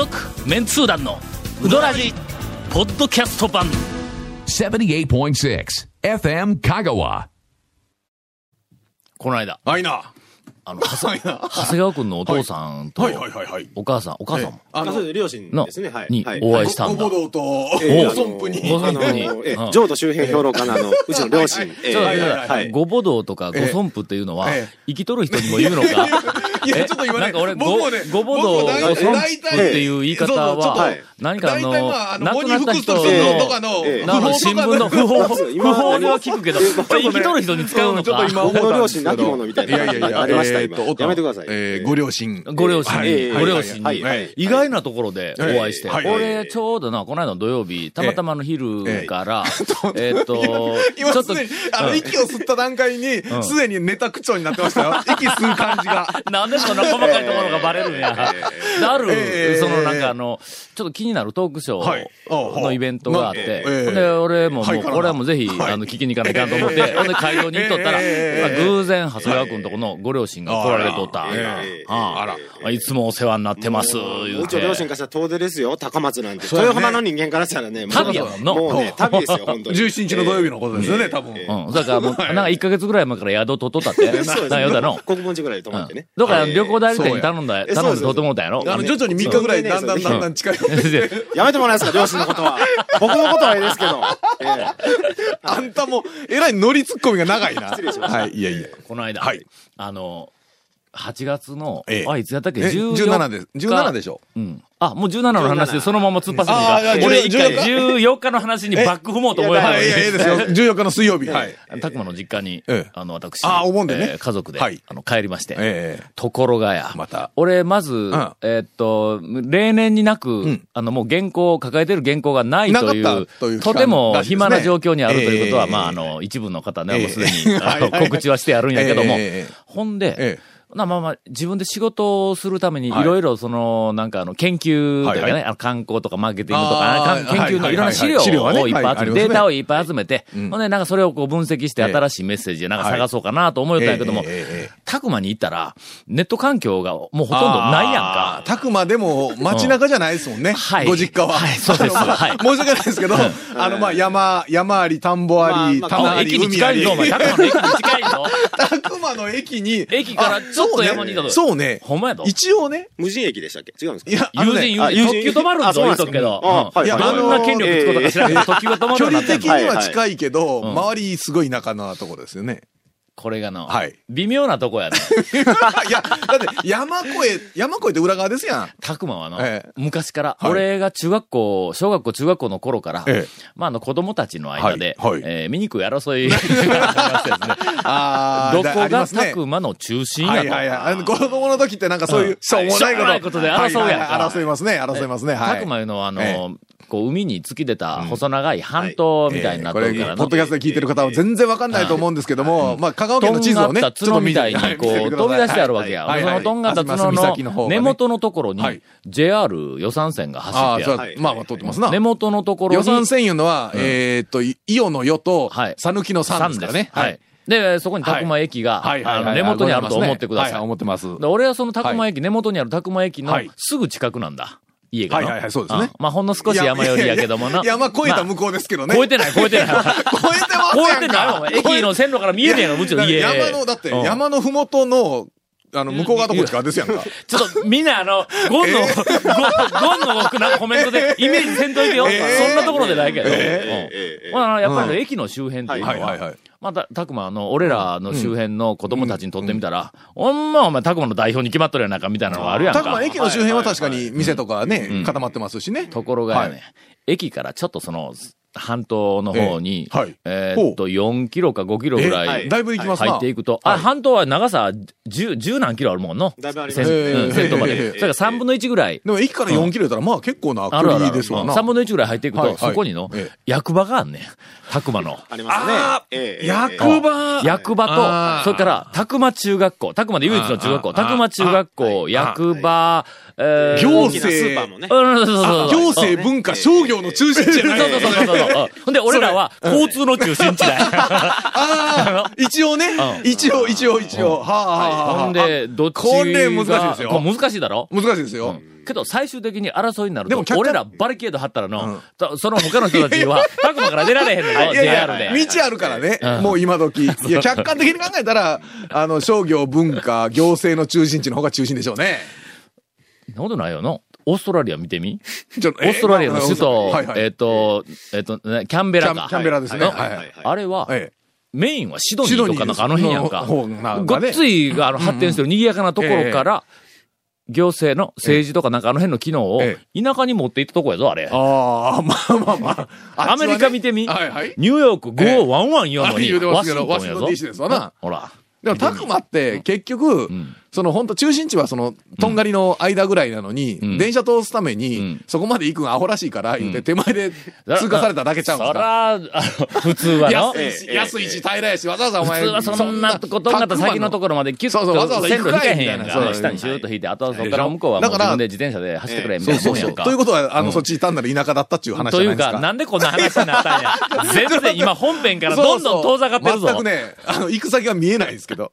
続メンツー団のウドラジポッドキャスト版。78.6 FM Kagawa. この間。はいな。あの 長谷川君のお父さんとはい。はいはいはい。お母さんお母さんも。ああ、そうです両親のですね。はい。にはい。お会いしたんだ。ごぼ道と、ええ。ごあのええ。うん浄土周辺評論家のあの、うちの両親。ええ。そうだはい。はい。はいはい。ごぼ道とかご尊父っていうのは、ええ生きとる人にも言うのか？いや、えちょっと今ね、なんか俺、僕もね、ご、ごぼ道、ご僕も尊大体父っていう言い方ははい、何かあの、亡くなった人の、喪に服するとかの、ええ。なんか新聞の 不法、不今法では聞くけど、生きとる人に使うのか？ちょっと。今思僕の両ったんですけど。親亡き者みたいな。いやいやいや、ありました今。えーとやめてください。えーご両親。ご両親。ご両親に。意外なところでお会いして、俺、ちょうどな、この間の土曜日、たまたまの昼から、えーっと、今ちょっとあの、息を吸った段階に、すでにネタ口調になってましたよ。息吸う感じが。な んでそんな細かいところがバレるんや。である、ええ。そのなんかあの、ちょっと気になるトークショーのイベントがあって、で、俺ももう、はもうぜひ、はい。あの、聞きに行かないかんと思って、ほんで会場に行っとったら、偶然、長谷川君とこのご両親が来られとった。あら。い。つもお世話になってます、言うて。うちの。両親からしたら遠出ですよ、高松なんて。豊浜の人間からしたらね、もう旅やもんの。もうね、旅ですよ、本当に。17日の土曜日のことですよね、多分。うん。だからもう、なんか1ヶ月ぐらい前から宿取っとったって。そうですなんか言うたの。国分寺ぐらいで泊うんまってね。どっか旅行代理店に頼んだ、そうや頼んで取ってもうたんやろ？あの、徐々に3日ぐらいだんだんだんだん近い。で やめてもらえますか、両親のことは。僕のことはいいですけど。ええあんたも、えらい乗りツッコミが長いな。失礼しましたはい、いやいや。この間、はいあの、8月の、ええあ、いつやったっけ？え ?14 17です。17でしょ。うん。あ、もう17の話でそのまま突っ走っていいあーいやか俺一回14 14日の話にバック踏もうと思いまはい、いや、いいですよ。14日の水曜日。はい。たくまの実家にええ、あの、私、あーお盆でねえー家族で、はいあの、帰りまして。ええところがや。また俺、まず、んえーっと、例年になく、んあの、もう原稿、抱えてる原稿がないという、とても暇な状況にあるということは、ええまあ、あの、一部の方ね、ええもうすでに、告知はしてあるんやけども、ええほんで、まあまあ、自分で仕事をするために、いはいろいろその、なんかあの、研究というかね、はいはいあの観光とかマーケティングとか、研究のはいいろんな資料をいっぱい集めて、データをいっぱい集めて、んほんで、なんかそれをこう分析してええ新しいメッセージでなんか探そうかなと思ったんやけどもええええええ、たくまに行ったら、ネット環境がもうほとんどないやんか。たくまでも街中じゃないですもんね。はいご実家は。はいそうですはい申し訳ないですけど、あの、まあ、山、山あり、田んぼあり、まあ駅に近いぞ、お。前。たくまの駅に近いぞ。たくまの駅に。駅からちょっと山にいたと。あそうね。ほんまやと。一応ね。無人駅でしたっけ？違うんですか？いや、友人、あ友人、特急止まるんぞ、言うとくけど。いうん。な権力つくことか知らんけど、特急が止まるんの離的には近いけど、ん。周りすごい田舎なところですよね。これがの、はい微妙なとこやね。いや、だって山越え、山越えて裏側ですやん。たくまはの、ええ昔から、はい俺が中学校、小学校、中学校の頃から、ええまあ、あの、子供たちの間で、はいはいえー醜い争いが あどこがたくくまの中心やと。はいはいはい。あの子供の時ってなんかそういう、うんしょうもないこと。で争うやんかはいはいはい争いますね、争いますね。はい。たくまいうのは、あの、えこう、海に突き出た細長い半島みたいになっことれ、るからポッドキャストで聞いてる方は全然わかんないと思うんですけども、まあ、香川県の地図をね、とんがった角みたいに、こう、飛び出してあるわけや。そのとんがった角の根元のところにはい、JR 予算線が走ってある。はい。まあまあ、通ってますな。根元のところに、予算線いうのは、えーっと、い伊予の予とはい、讃岐の山ですからね。はい。で、そこにたくま駅が、はい。はい。はい。あの根元にあると思ってくだはい。さい。思ってます。で俺はそのたくま駅、根元にあるたくま駅のはい。すぐ近くなんだ。家がな。はいはいはいそうですねんまあ、ほんの少し山寄りやけどもな。いや、まあ、越えた向ここうですけどね。超えてない、超えてない。超えてますやんか超えてない。駅の線路から見えねえの、うちの家。山の、だって、うん山のふもとの、あの、向こう側とこっち側ですやんか。ちょっと、みんなあの、ゴンの、ゴンのなんかコメントで イメージせんといてよ。えーそんなところでないけど。やっぱりね駅の周辺っていうのは、はいはいはい。また、たくま、あの、俺らの周辺の子供たちにとってみたら、ほんまお前、たくまの代表に決まっとるやなんかみたいな。のがあるやんか。たくま駅の周辺は確かに店とかうん。ね、固まってますしね。ところがやね、はい。駅からちょっとその、半島の方に、ええはいえーっと、4キロか5キロぐらいえだいぶ行きますな。入っていくと、あ、半島は長さ10、10何キロあるもんの。だいぶあります線へえうん線路まで。それから3分の1ぐらい。でも駅から4キロやったら、まあ結構な。距離ですわな。3分の1ぐらい入っていくと、はいはいそこにのええ、役場があんねん。たくまの。ありますねあ。ええ役場役場と、それから、たくま中学校。たくまで唯一の中学校。たくま中学校、役場、えー行大きなスーパーもね。うんそうそうそうそう行政文化商業の中心地じゃないそうそうそうそうで、俺らは交通の中心地だよ。ああ、一応ねう。ん一応、一応、一応。はあはあはあ。ほんで、どっちが。これ難しいですよ難しいだろ？難しいですよ。けど最終的に争いになるとでも、俺らバリケード張ったらの、とその他の人たちは、タクマから出られへんのよ、いやいや JR で。道あるからねう。んもう今時。いや、客観的に考えたら、あの、商業、文化、行政の中心地の方が中心でしょうね。なことないよの。オーストラリア見てみ？ちょオーストラリアの首都、えっと、えっと、ねキャンベラか。キャンベラですね。のはいはい。あれは、えメインはシドニーとかなんかあの辺やんか。ごっついが発展してる賑やかなところから、行政の政治とかなんかあの辺の機能をえ田舎に持っていったとこやぞ、あれ。ああ、まあまあまあ。アメリカ見てみ、はいはい。ニューヨーク5をワンワン言うのに、ワシントンやぞ。ほら。でも、たくまって、結局、んその本当中心地はその、とんがりの間ぐらいなのに、ん電車通すために、うんそこまで行くんアホらしいから、言って手前で通過されただけちゃうんですか。そら、あの、普通はの？安いし、安いし、平らやし、わざわざお前。普通はそんなことになった先のところまでキュッそうそうわざわとざ行くかへんやんか。みたいなそう下にシューッと引いて、あとはそこから向こうはもうだから自分で自転車で走ってくれ、みたそそうそう。ということは、あの、そっち単なる田舎だったっていう話じというか、ゃないですか。なんでこんな話になったんや。全然今本編からどんどん遠ざかってるぞ。全くね、あの、行く先が見えないですけど。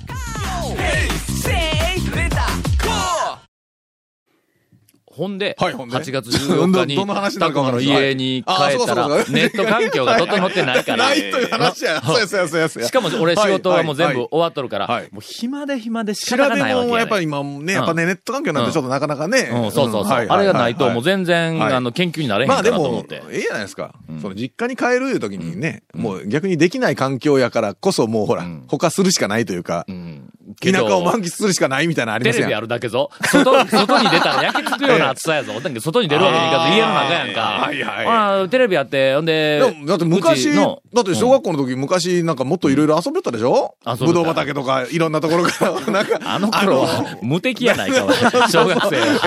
ほんで、はいほんで8月14日に、タクマの家に帰ったらネット環境が整ってないから。ないという話や。そうやそうやそうやそうや。しかも俺仕事はもう全部はい終わっとるから、はいもう暇で暇で仕方がないわけもやね。やっぱり今ね、やっぱね、ネット環境なんてちょっとなかなかね。うん、そうそうそう。はいあれがないともう全はい然、はいあの、研究になれへんかまあでもなと思って。、ええじゃないですか。その実家に帰るいう時にね、もう逆にできない環境やからこそもうほらん、他するしかないというかう、ん。田舎を満喫喫するしかないみたいなのありまテレビ。あるだけぞ。外、外に出たら焼き付くような暑さやぞ。だけど外に出るわけにいかず家の中やんか。はいはいテレビやって、ほんで、でも、だって昔、だって小学校の時、昔なんかもっといろいろ遊べたでしょ？ぶどう畑とかいろんなところから、なんか。あの頃は無敵やないか、小学生は。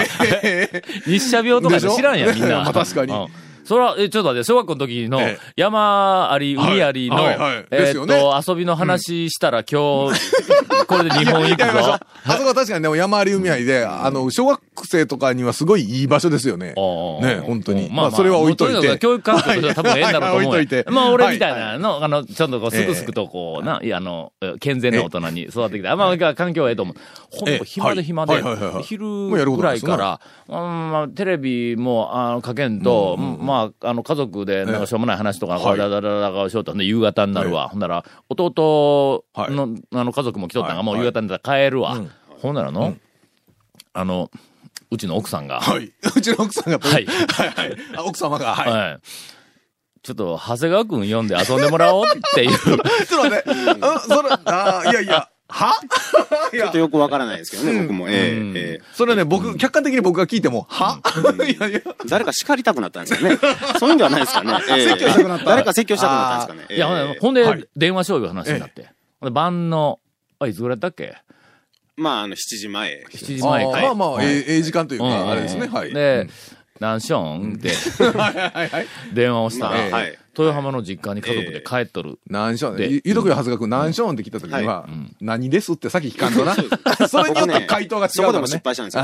日射病とかで知らんやみんな。まあ確かにうんそら、え、ちょっと待って、小学校の時のええ。山あり、海ありの、えーっと、遊びの話したら今日、これで日本行くぞ。あそこは確かにでも山あり海ありで、あの、小学生とかにはすごいいい場所ですよね。ね本当に。うんまあそれは置いといて。教育環境としては多分ええんだろうと思う。まあ俺みたいはなの、あの、ちょっとこう、すぐすぐとこう、な、いや、あの、健全な大人に育ってきた。まあ、環境はええと思う。ほんええ。と暇で暇で昼ぐらいから、うんまあ、テレビも、あの、かけんと、まあ、あの、家族で、なんかしょうもない話とか、だだだだだしようと、夕方になるわ。ほんなら、弟の、あの、家族も来とったんが、はいもう夕方になったら帰るわうん。ほんならの、あの、うちの奥さんが、はい。うちの奥さんが、はいはいはい。あ奥様が、はい。はい。ちょっと、長谷川くん読んで遊んでもらおうっていう。ちょっと待って。うん、それ、あーいやいや、は？ちょっと、よくわからないですけどね、僕も。ええうんええそれね、僕、客観的に僕が聞いても、は？いやいや、誰か叱りたくなったんですよね。そういうんではないですかね。ええ説教したくなった誰か説教したくなったんですかね。いや、ええほんで、はい電話しよういう話になって。ほんで、晩の、あ、いつぐらいだったっけ？まあ、あの、7時前。?7 時前か。まあまあ、ええええ時間といううんか、あれですね、はい。で、何しょん？ってはいはいはい。電話をしたまあ、ら、はい。豊浜の実家に家族で帰っとる。何ション。で言うとくよ、長谷川君。何ションって聞いた時にはは、何ですって先聞かんとな。それによって回答が違そうこでも。失敗したんですよ。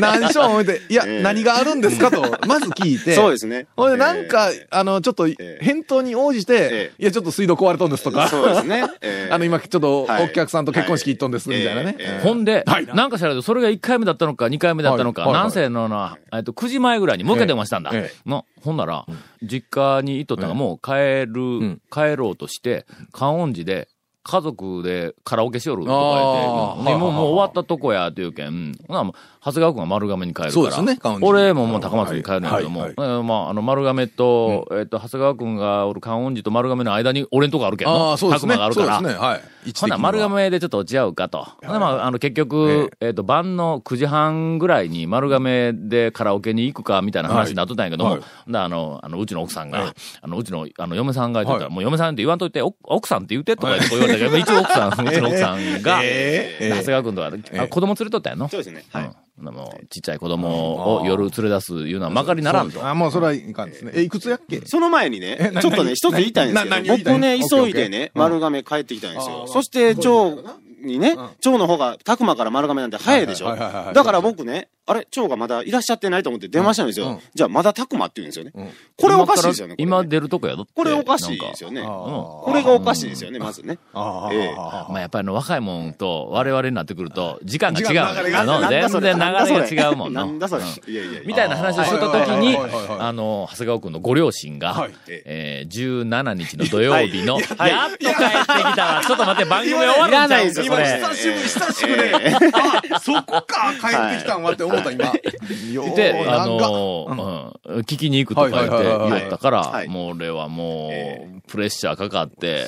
何 ションって、いや、ええ。何があるんですかと、まず聞いて。えそうですね。ほんで、なんかえ、あの、ちょっとえ、返答に応じてえ、いや、ちょっと水道壊れとんですとか。そうですね。ええ。あの、今、ちょっと、はい。お客さんと結婚式行っとんです、みたいなね。ほん。で、はい。なんか知らんけど、それが1回目だったのか、2回目だったのか、はい。はい。はいなんせのな、えっと、9時前ぐらいにもう一回電話したんだ。ええ。の、ほんなら、実家に行っとったが、もう帰る、ん。帰ろうとして、観音寺で、家族でカラオケしよるとかあ言ーって、でもうもう終わったとこや、というけん、ほなもう長谷川君が丸亀に帰るから。そうですね俺ももう高松に帰るんやけども、はいえーまあ、あの、丸亀と、えっと、長谷川君がおる観音寺と丸亀の間に俺んとこあるけんのああ、そうですね。があるから。そうですね。はい。ほな、丸亀でちょっと落ち合うかと。ほなまあ、あの、結局、えっ、と、晩の9時半ぐらいに丸亀でカラオケに行くか、みたいな話になっとったんやけども、はいほんであの、あの、うちの奥さんが、はいあの、うちの、あの、嫁さんが言ってたら、はいもう嫁さんって言わんといて、お奥さんって言ってとか言って言われたけど、一応奥さん、うちの奥さんが、ええ長谷川君とか、あ子供連れとったやんの？そうですね。はい。ちっちゃい子供を夜連れ出すいうのはまかりならんと。あ、もうそれはいかんですね。え、いくつやっけ？その前にえね、なちょっとね、何一つ言いたいんですけど、僕ね、急いでね、丸亀帰ってきたんですよ。そして、蝶にね、蝶の方が、たくまから丸亀なんて早いでしょ？だから僕ね、あれ、蝶がまだいらっしゃってないと思って電話したんですうん。よ。じゃあ、まだたくまって言うんですよね。これおかしいですよね。今出るとこやろ？ってこれおかしいですよね。あこれがおかしいですよね、まずね。まあやっぱり若いもんと我々になってくると時間が違う。あの全然流れが違うもんの。なんだそれ。うん。いやいやいや。みたいな話をしてた時にあの、長谷川君のご両親がはい、えー17日の土曜日の、やっと帰ってはいきたわ。ちょっと待って、番組終わるんちゃう？んいらないですよこれ。久しぶり、久しぶり。あ、そこか、帰ってきたんわって思った、今。よで、うあの聞きに行くとか言ってはいはいはいはい言ったから、はいもう俺はもえう、プレッシャーかかって、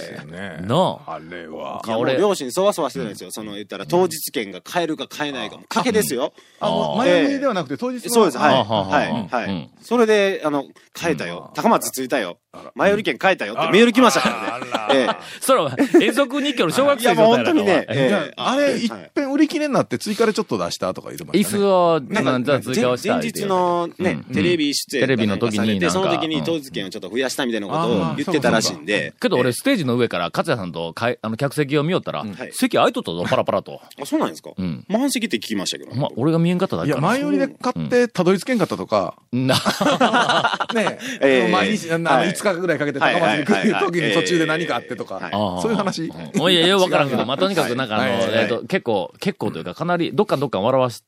あれは。いやもう俺両親そわそわしてるんですよ。その言ったら当日券が買えるか買えないかも。賭けですよ。あの、あー前売りではなくて当日のそうです、はい。あはははい。それで、あの、買えたよ。高松着いたよ。前売り券買えたよってメール来ましたからね。えそれは、遠足日記の小学え。いや、生もう状態だから本当にね。ええ。あ、あれ、いっぺん売り切れになって追加でちょっと出したとか言ってま椅したね。子を、なんか追加をした前日のね、うんテレビ出演テレビの時にその時に当日券をちょっと増やしたみたいなことを言ってたらしいんで。けど俺、ステージの上から、勝也さんとかいあの客席を見よったら、はい。席空いとったぞ、パラパラと。あ、そうなんですか？うん。満席って聞きましたけど。まあ、俺が見えんかっただいや、けかな。前売りで買ってたどり着けんかったとか、な、ねえ。え毎日、あの、はい。5日ぐらいかけて高松に来る時に途中で何かあってとかそういう話。もういや、よくわからんけど、まあ、とにかくなんかあの、えっと、結構、結構というか、かなり、どっかんどっかん笑わし、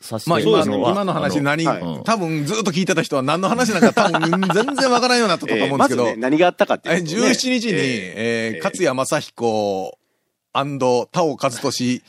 させてまあ今の、今の話何、はい。多分ずっと聞いてた人は何の話なんか多分全然わからんようになったと思うんですけど、まずね、何があったかってえいうとね。17日に、えー、勝谷正彦田尾和俊、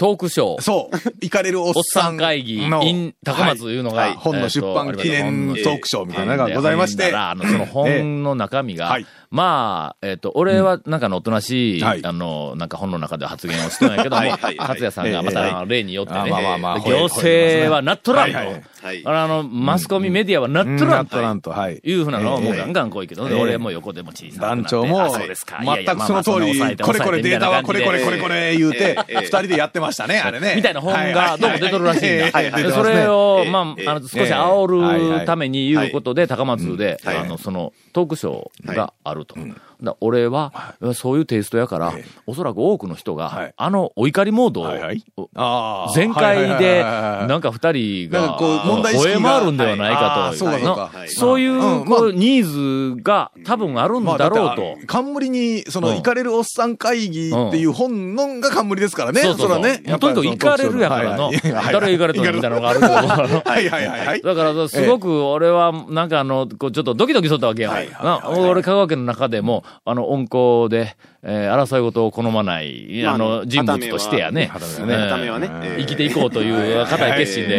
トークショー、そう、行かれるおっさん会議、の in 高松いうのが、はい。本の出版記念トークショーみたいなのがございまして。あの、その本の中身が、はいまあ、えっ、と、俺はなんかのおとなしい、はい。あの、なんか本の中で発言をしてないけども、はい。はい。はい。勝也さんがまえた例によってね、あまあまあまあ行政はなっとらんと。はいはいはい。あの、マスコミメディアはなっとらなんっと。んい。いうふうなのをもうええ。ガンガンこいけど、ええ。俺も横でも小さく団長も、あそうですか。全くその通り、これこれデータはこれこれこれこれ言うてええ、二人でやってましたね、あれね。みたいな本がどうも出とるらしいんだ。はいはいはい。はいでそれを、ええまええ。あ、あの、少し煽るために言うことで、高松で、はい。あの、その、トークショーがあるると。だ俺は、そういうテイストやから、おそらく多くの人が、はいあの、お怒りモードを、全開で、なんか二人が、吠え回るんではないかと。はいそういう、ニーズが多分あるんまあだろうと。冠に、その、うん行かれるおっさん会議っていう本のが冠ですからね。そうそうそう。らね。とにかく行かれるやからの。誰行かれたのみたいなのがあるはいはいはいはい。だから、すごく俺は、なんかあの、こうちょっとドキドキしとったわけよ。な俺、香川県の中でも、あの、温厚で、えー争い事を好まない、まああの、人物としてやね。生きていこうという固い決心で、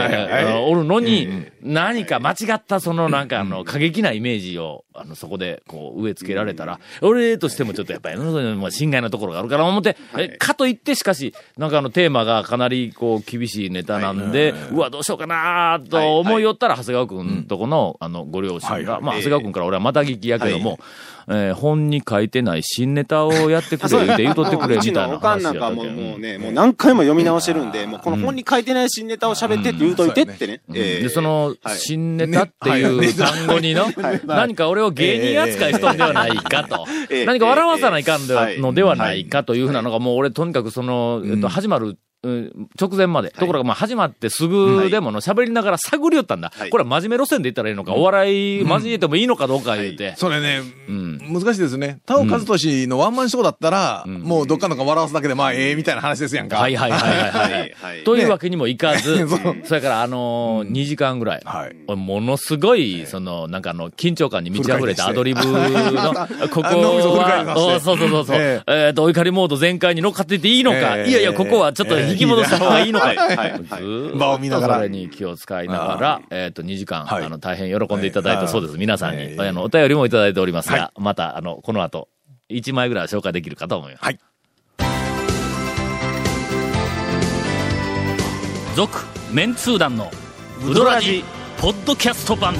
おるのに、何か間違ったそのなんかあの、過激なイメージを、あの、そこで、こう、植え付けられたら、俺としてもちょっとやっぱり、もう心外なところがあるから思って、えかといってしかし、なんかあの、テーマがかなり、こう、厳しいネタなんで、うわ、どうしようかなと思いよったら、長谷川くんとこの、あの、ご両親が、まあ、長谷川くんから俺はまた聞きやけども、えー本に書いてない新ネタをやってくれ、言うて言うとってくれ、みたいな話やったなんかもけどもうね、もう何回も読み直してるんで、もうこの本に書いてない新ネタを喋ってって言うといてってね。ええ。で、その、はい。新ネタっていう単語にの、何か俺を芸人扱いしとんではないかと。ええ。何か笑わさないかんのではないかというふうなのが、もう俺とにかくその、えっと、始まる、うん直前まで。ところが、まあ、始まってすぐでもの、喋りながら探りよったんだは。いこれは真面目路線で言ったらいいのか、お笑い交えてもいいのかどうか言うて。それね、うん。難しいですね。田尾和俊のワンマンショーだったら、んもうどっかのか笑わすだけで、まあ、ええみたいな話ですやんか。はいはいはいはいははいい。はい。というわけにもいかず、そうそれからあのー、2時間ぐらい。はい。俺ものすごい、その、なんかあの、緊張感に満ち溢れたアドリブの、ここは、おそうそうそうそう、ええっと、お怒りモード全開に乗っかってていいのか、ええいやいや、ここはちょっと引き戻した方がいいのか、はい？はい。はい。ずーっ場を見ながら。とそれに気を使いながら、えっと、2時間、はい。あの、大変喜んでいただいたそうです、皆さんに。ええあの、お便りもいただいておりますが、また、あの、この後、1枚ぐらいは紹介できるかと思います。はい。続、メンツー団の、ウドラジ、ポッドキャスト版。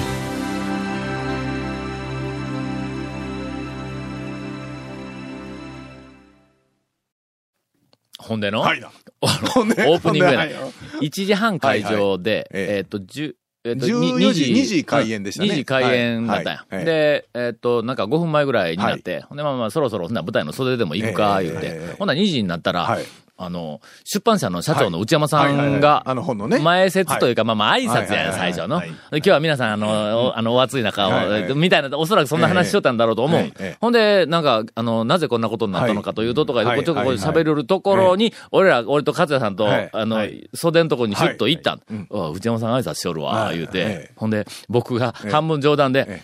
ほんでの、はい。な。オープニングやなほんではい。1時半会場で、はいはい。ええ。えっと、10、えっと、14時2時開演でしたね。2時開演だったんや。はい。はい。で、えっと、なんか5分前ぐらいになって、ほんで、まあまあ、そろそろ、ほんなら舞台の袖でも行くか、言うて、ええ。ええほんなら2時になったら、はいあの、出版社の社長の内山さんが、あの本のね。前説というか、まあまあ挨拶やん、最初の。今日は皆さん、あの、おあの、お暑い中を、みたいな、おそらくそんな話しとったんだろうと思う。ほんで、なんか、あの、なぜこんなことになったのかというと、とか、ちょこちょはい喋るところに、俺ら、俺と勝也さんと、はいあの、はい袖のところにシュッと行った内山さん挨拶しよるわ、はい。言うて、ええ。ほんで、僕が半分冗談で、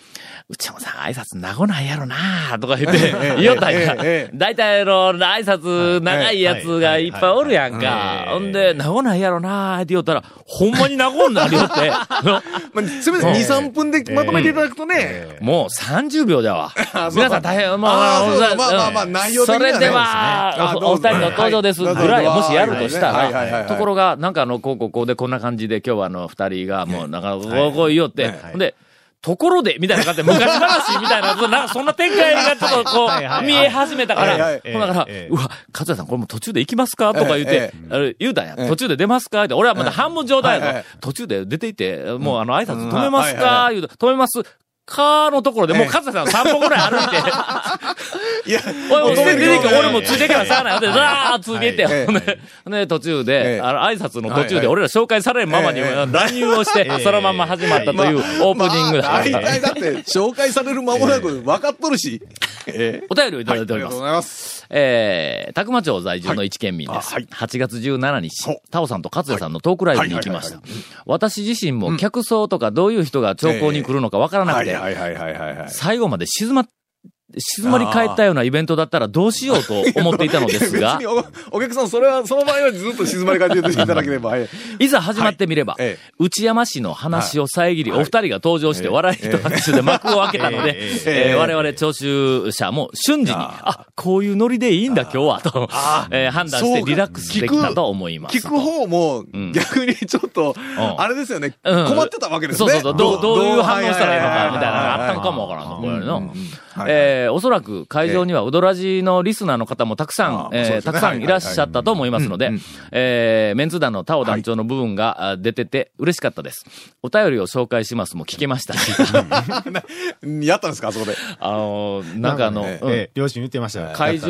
え内山さん挨拶長ないやろなとか言って、ええ言おったんや。大体あの、挨拶長いやつがいっぱいおるやんか。ほんで、長ないやろなって言ったら、ほんまに長んなりよって。まあ、せめて2、3分でまとめていただくとね。もう30秒だわ。皆さん大変、まあまあまあまあうん内容的にはね。それでは、おお二人の登場ですぐはい。らい、もしやるとしたら、ところが、なんかあの、こうこうこうでこんな感じで今日はあの、二人がもう、なんか、こうこう言おって、ほんで、ところで、みたいな感じで、昔話みたいな、なんかそんな展開がちょっとこう、見え始めたからほんだから、うわ、勝谷さんこれもう途中で行きますか？とか言ってえ、あれ言うたんや。ええ。途中で出ますか？って、俺はまだ半分状態はいはいやぞ。途中で出ていって、もうあの、挨拶止めますか？言うて、止めますかのところで、もう勝谷さん3歩ぐらい歩いて、いや、おい、出てるきて、俺もついてからしゃあない。で、ザーッついてて、はい。ほんで、途中えで、えあの、挨拶の途中で、俺ら紹介されるままにええ。乱入をして、そのまんま始まったというオープニングだ。大体だって、紹介される間もなく分かっとるし。えお便りをいただいております。ありがとうご。ざいます。えー、宅間町在住の一県民です。はい。8月17日タオさんと勝也さんのトークライブに行きました。私自身も客層とかどういう人が兆候に来るのかわからなくて、はいはいはいはいはい。最後まで静まっ、静まり返ったようなイベントだったらどうしようと思っていたのですが。おお客さん、それは、その場合はずっと静まり返っていただければ。はいいざ始まってみれば、ええ。内山氏の話を遮り、はい。お二人が登場してええ笑いと拍手で幕を開けたので、ええ。えー我々聴衆者も瞬時に、ああ、こういうノリでいいんだ今日は、と、えー判断してリラックスできたと思います。聞く方もん、逆にちょっと、ん。あれですよね。うん。困ってたわけですね。そうそうそう、どう、どういう反応したらいいのか、みたいなのがあったのかも。もわからんの、これの。はいえーおそらく会場にはウドラジのリスナーの方もたくさん、えーねたくさんいらっしゃったと思いますのではいはい、えーメンツ団のタオ団長の部分があ出てて嬉しかったです。お便りを紹介しますも聞けましたし、やったんですか、あそこで。あのーなんかあの、なんうん。ええ、両親言ってましたよ。会場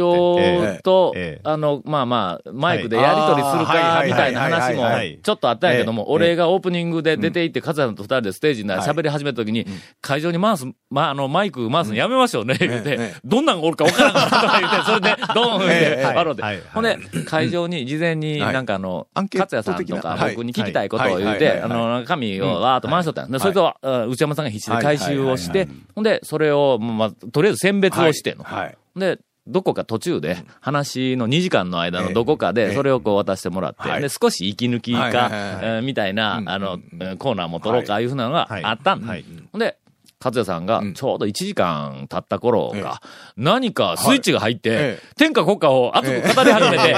とええ、あの、まあまあ、マイクでやりとりするか、みたいな話もちょっとあったんやけども、ええ俺がオープニングで出て行って、勝也さんと二人でステージに喋り始めた時に、会場に回す、まあ、あの、マイク回すのやめましょうね、言うてえ。え、どんなんがおるか分からんからとか言って、それで、ドーン言うて、ええ笑うてはいはい。ほんで、会場に事前にはい。なんかあの、勝也さんとか僕に聞きたいことを言うて、あの、紙をわーっと回しとったんそれと、あ内山さんが必死で回収をして、ほんで、それを、まあ、とりあえず選別をしてんの。はい。で、どこか途中で、話の2時間の間のどこかえで、えそれをこう渡してもらって、はい。で、少し息抜きか、みたいな、あの、えーコーナーも取ろうか、い。うふうなのがはいあったんほんで、勝也さんがうん、ちょうど1時間経った頃ええ。か、何かスイッチが入ってえ、天下国家を熱く語り始めて、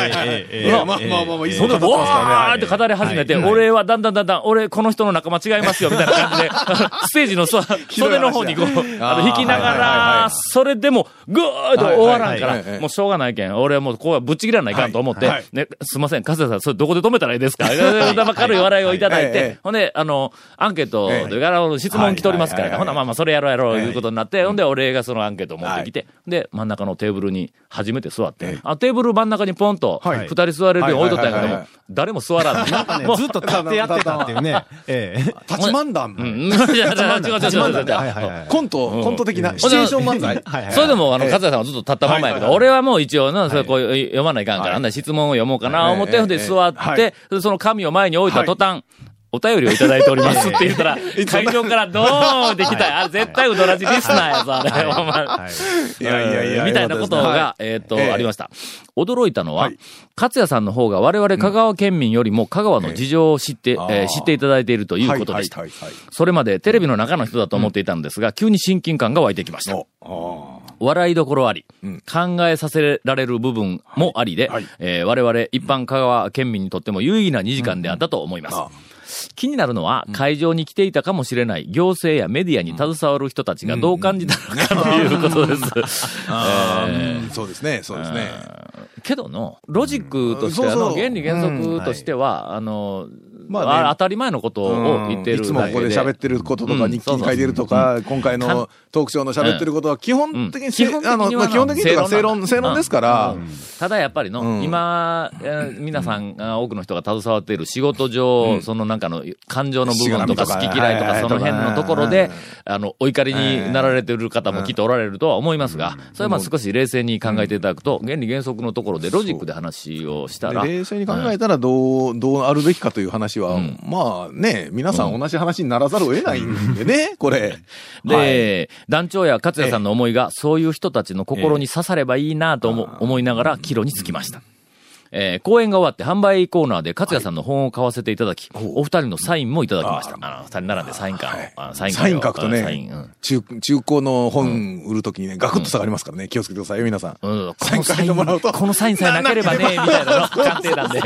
まあまあまあまあ、いつも語わーって語り始めて、俺はだんだんだんだん、俺、この人の仲間違いますよ、みたいな感じで、ステージのそ袖の方にこう、あの、引きながら、それでも、ぐーっと終わらんからもうしょうがないけん、俺はもうこうはぶっちぎらないかんと思ってはい。はい、ね、すいません、加瀬さん、それどこで止めたらいいですか？軽い笑いをいただいてほんで、あの、アンケートで、あの質問来ておりますからほんならまあまあ、それやろうやろう、い。うことになって、ほんで、俺がそのアンケートを持ってきて、で、真ん中のテーブルに初めて座って、あ、テーブル真ん中にポンと、はい。二人座れるように置いとったんやけども誰も座らん。もう、ずっと立ってやってたっていうね。ええ。立ち漫談。コント、コント的な、シチュエーション漫才。それでも、あの、勝也さんはずっと立ったままやけど、俺はもう一応な、それこう読まないかんから、あんな質問を読もうかな、思って、ほんで座っはい。て、その紙を前に置いた途端、お便りをいただいておりますって言ったら、会場からドーンって来た？よ。あれ絶対うどらじリスナーやぞ、あれ。お前。い。やいやいや。みたいなことが、えっと、ええ。ありました。驚いたのははい、勝也さんの方が我々香川県民よりも香川の事情を知って、えー知っていただいているということでした。それまでテレビの中の人だと思っていたんですが、急に親近感が湧いてきました。笑いどころあり、うん。考えさせられる部分もありで、はい。えー我々一般香川県民にとっても有意義な2時間であったと思います。あ気になるのは、会場に来ていたかもしれない行政やメディアに携わる人たちがどう感じたのかということです。そうですね、そうですね。けどの、ロジックとして、うん。あの、原理原則としては、あの、まあね。あ当たり前のことを言ってるだけで。いつもここで喋ってることとか、うん。日記に書いてるとか、今回のトークショーの喋ってることは、基本的に基本的にはあの、まあ基本的に正論、正論ですから、ただやっぱりの、うん。今、えー皆さんが、多くの人が携わっている仕事上、そのなんかの感情の部分とか好き嫌いとか、はいその辺のところはいで、あの、お怒りになられてる方もきっとおられるとは思いますが、それはまあ少し冷静に考えていただくと、原理原則のところでロジックで話をしたら、で冷静に考えたらどう、どうあるべきかという話は、うん。まあね、皆さん同じ話にならざるを得ないんでね、これ。で、団長や勝也さんの思いが、そういう人たちの心に刺さればいいなと思思いながら、帰路につきました。えー公演が終わって販売コーナーで勝也さんの本を買わせていただき、お二人のサインもいただきました。あの、二人並んでサイン館を、あサインサイン書くとサイン、ねうん、中、中古の本売るときにね、ガクッと下がりますからね、気をつけてくださいよ、皆さん。うん、こサイン書いのサイン、てもらうと。このサインさえなければね、みたいなの、鑑定団で、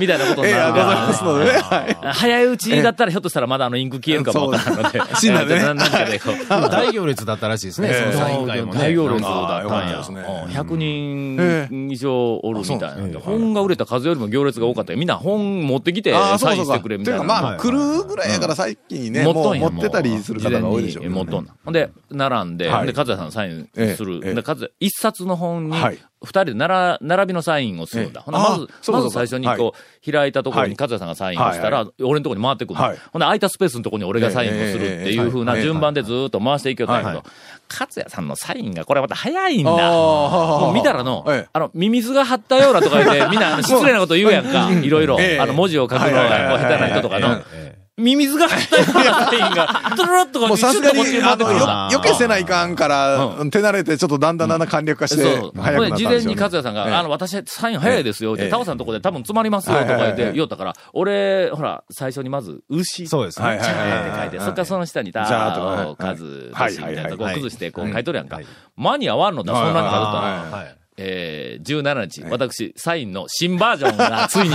みたいなことにええなるございますのでね、はい。早いうちだったらひょっとしたらまだあのインク消えるかもわからんので。死んだね。えーなんかでこう。大行列だったらしいですね、そのサイン会もね。大行列だったんや。ったですね。うん。100人以上おるみたいな。本が売れた数よりも行列が多かったよ。みんな本持ってきてサインして。くれみたいな。ていうかまあ、はい来るぐらいやから最近にね、もう持っとんや持ってたりする方が多いでしょ。う。ね。持っとんな。ほんで、並んで、はい。で、和也さんのサインする。ええ。で、和也、一冊の本にはい、二人でなら並びのサインをするんだ。ほんでまず、まず最初にこう、開いたところにはい和也さんがサインをしたら、は俺のところに回ってくるほんで、空いたスペースのところに俺がサインをするっていう風な順番でずーっと回していけよったんやけど、勝也さんのサインがこれまた早いんだ。もう見たらの、ええ。あの、ミミズが張ったようなとか言って、みんな失礼なこと言うやんか。いろいろ。ええ。あの、文字を書くのが下手な人とかの。え。ミミズが張ったようなサインが、トゥルルっとこう、もうさすがに、あの、よな、よけせないかんから、う手慣れて、ちょっとだんだんだんだん簡略化して、そう。早くなっ事前に勝也さんが、ええあの、私、サイン早いですよって、ええタオさんのとこで多分詰まりますよとか言って言おったから、俺、ほら、最初にまず、牛。そうですね。はいはいチャーって書いて、そっからその下に、ター、数、はい年みたいなとこ崩して、こう書いとるやんかはい。間に合わんのだ、そんなに書くと。えー、17日、私、サインの新バージョンがついに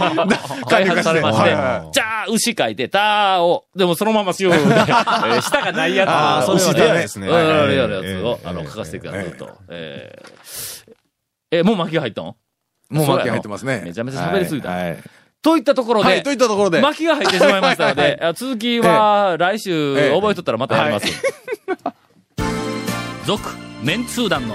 開発されまして、じゃあ、牛書いて、たーを、でもそのまましようで、えー下がないやつそれはレアですねレアなやつを、えーあの、えー書かせてくださいえーと。えーえーもう巻きが入ったんもう巻き入ってますね。めちゃめちゃ喋りすぎたはいはいといったところで、はい、といったところで。巻きが入ってしまいましたので、あ続きは来週ええ覚えとったらまたやります。続、メンツー団の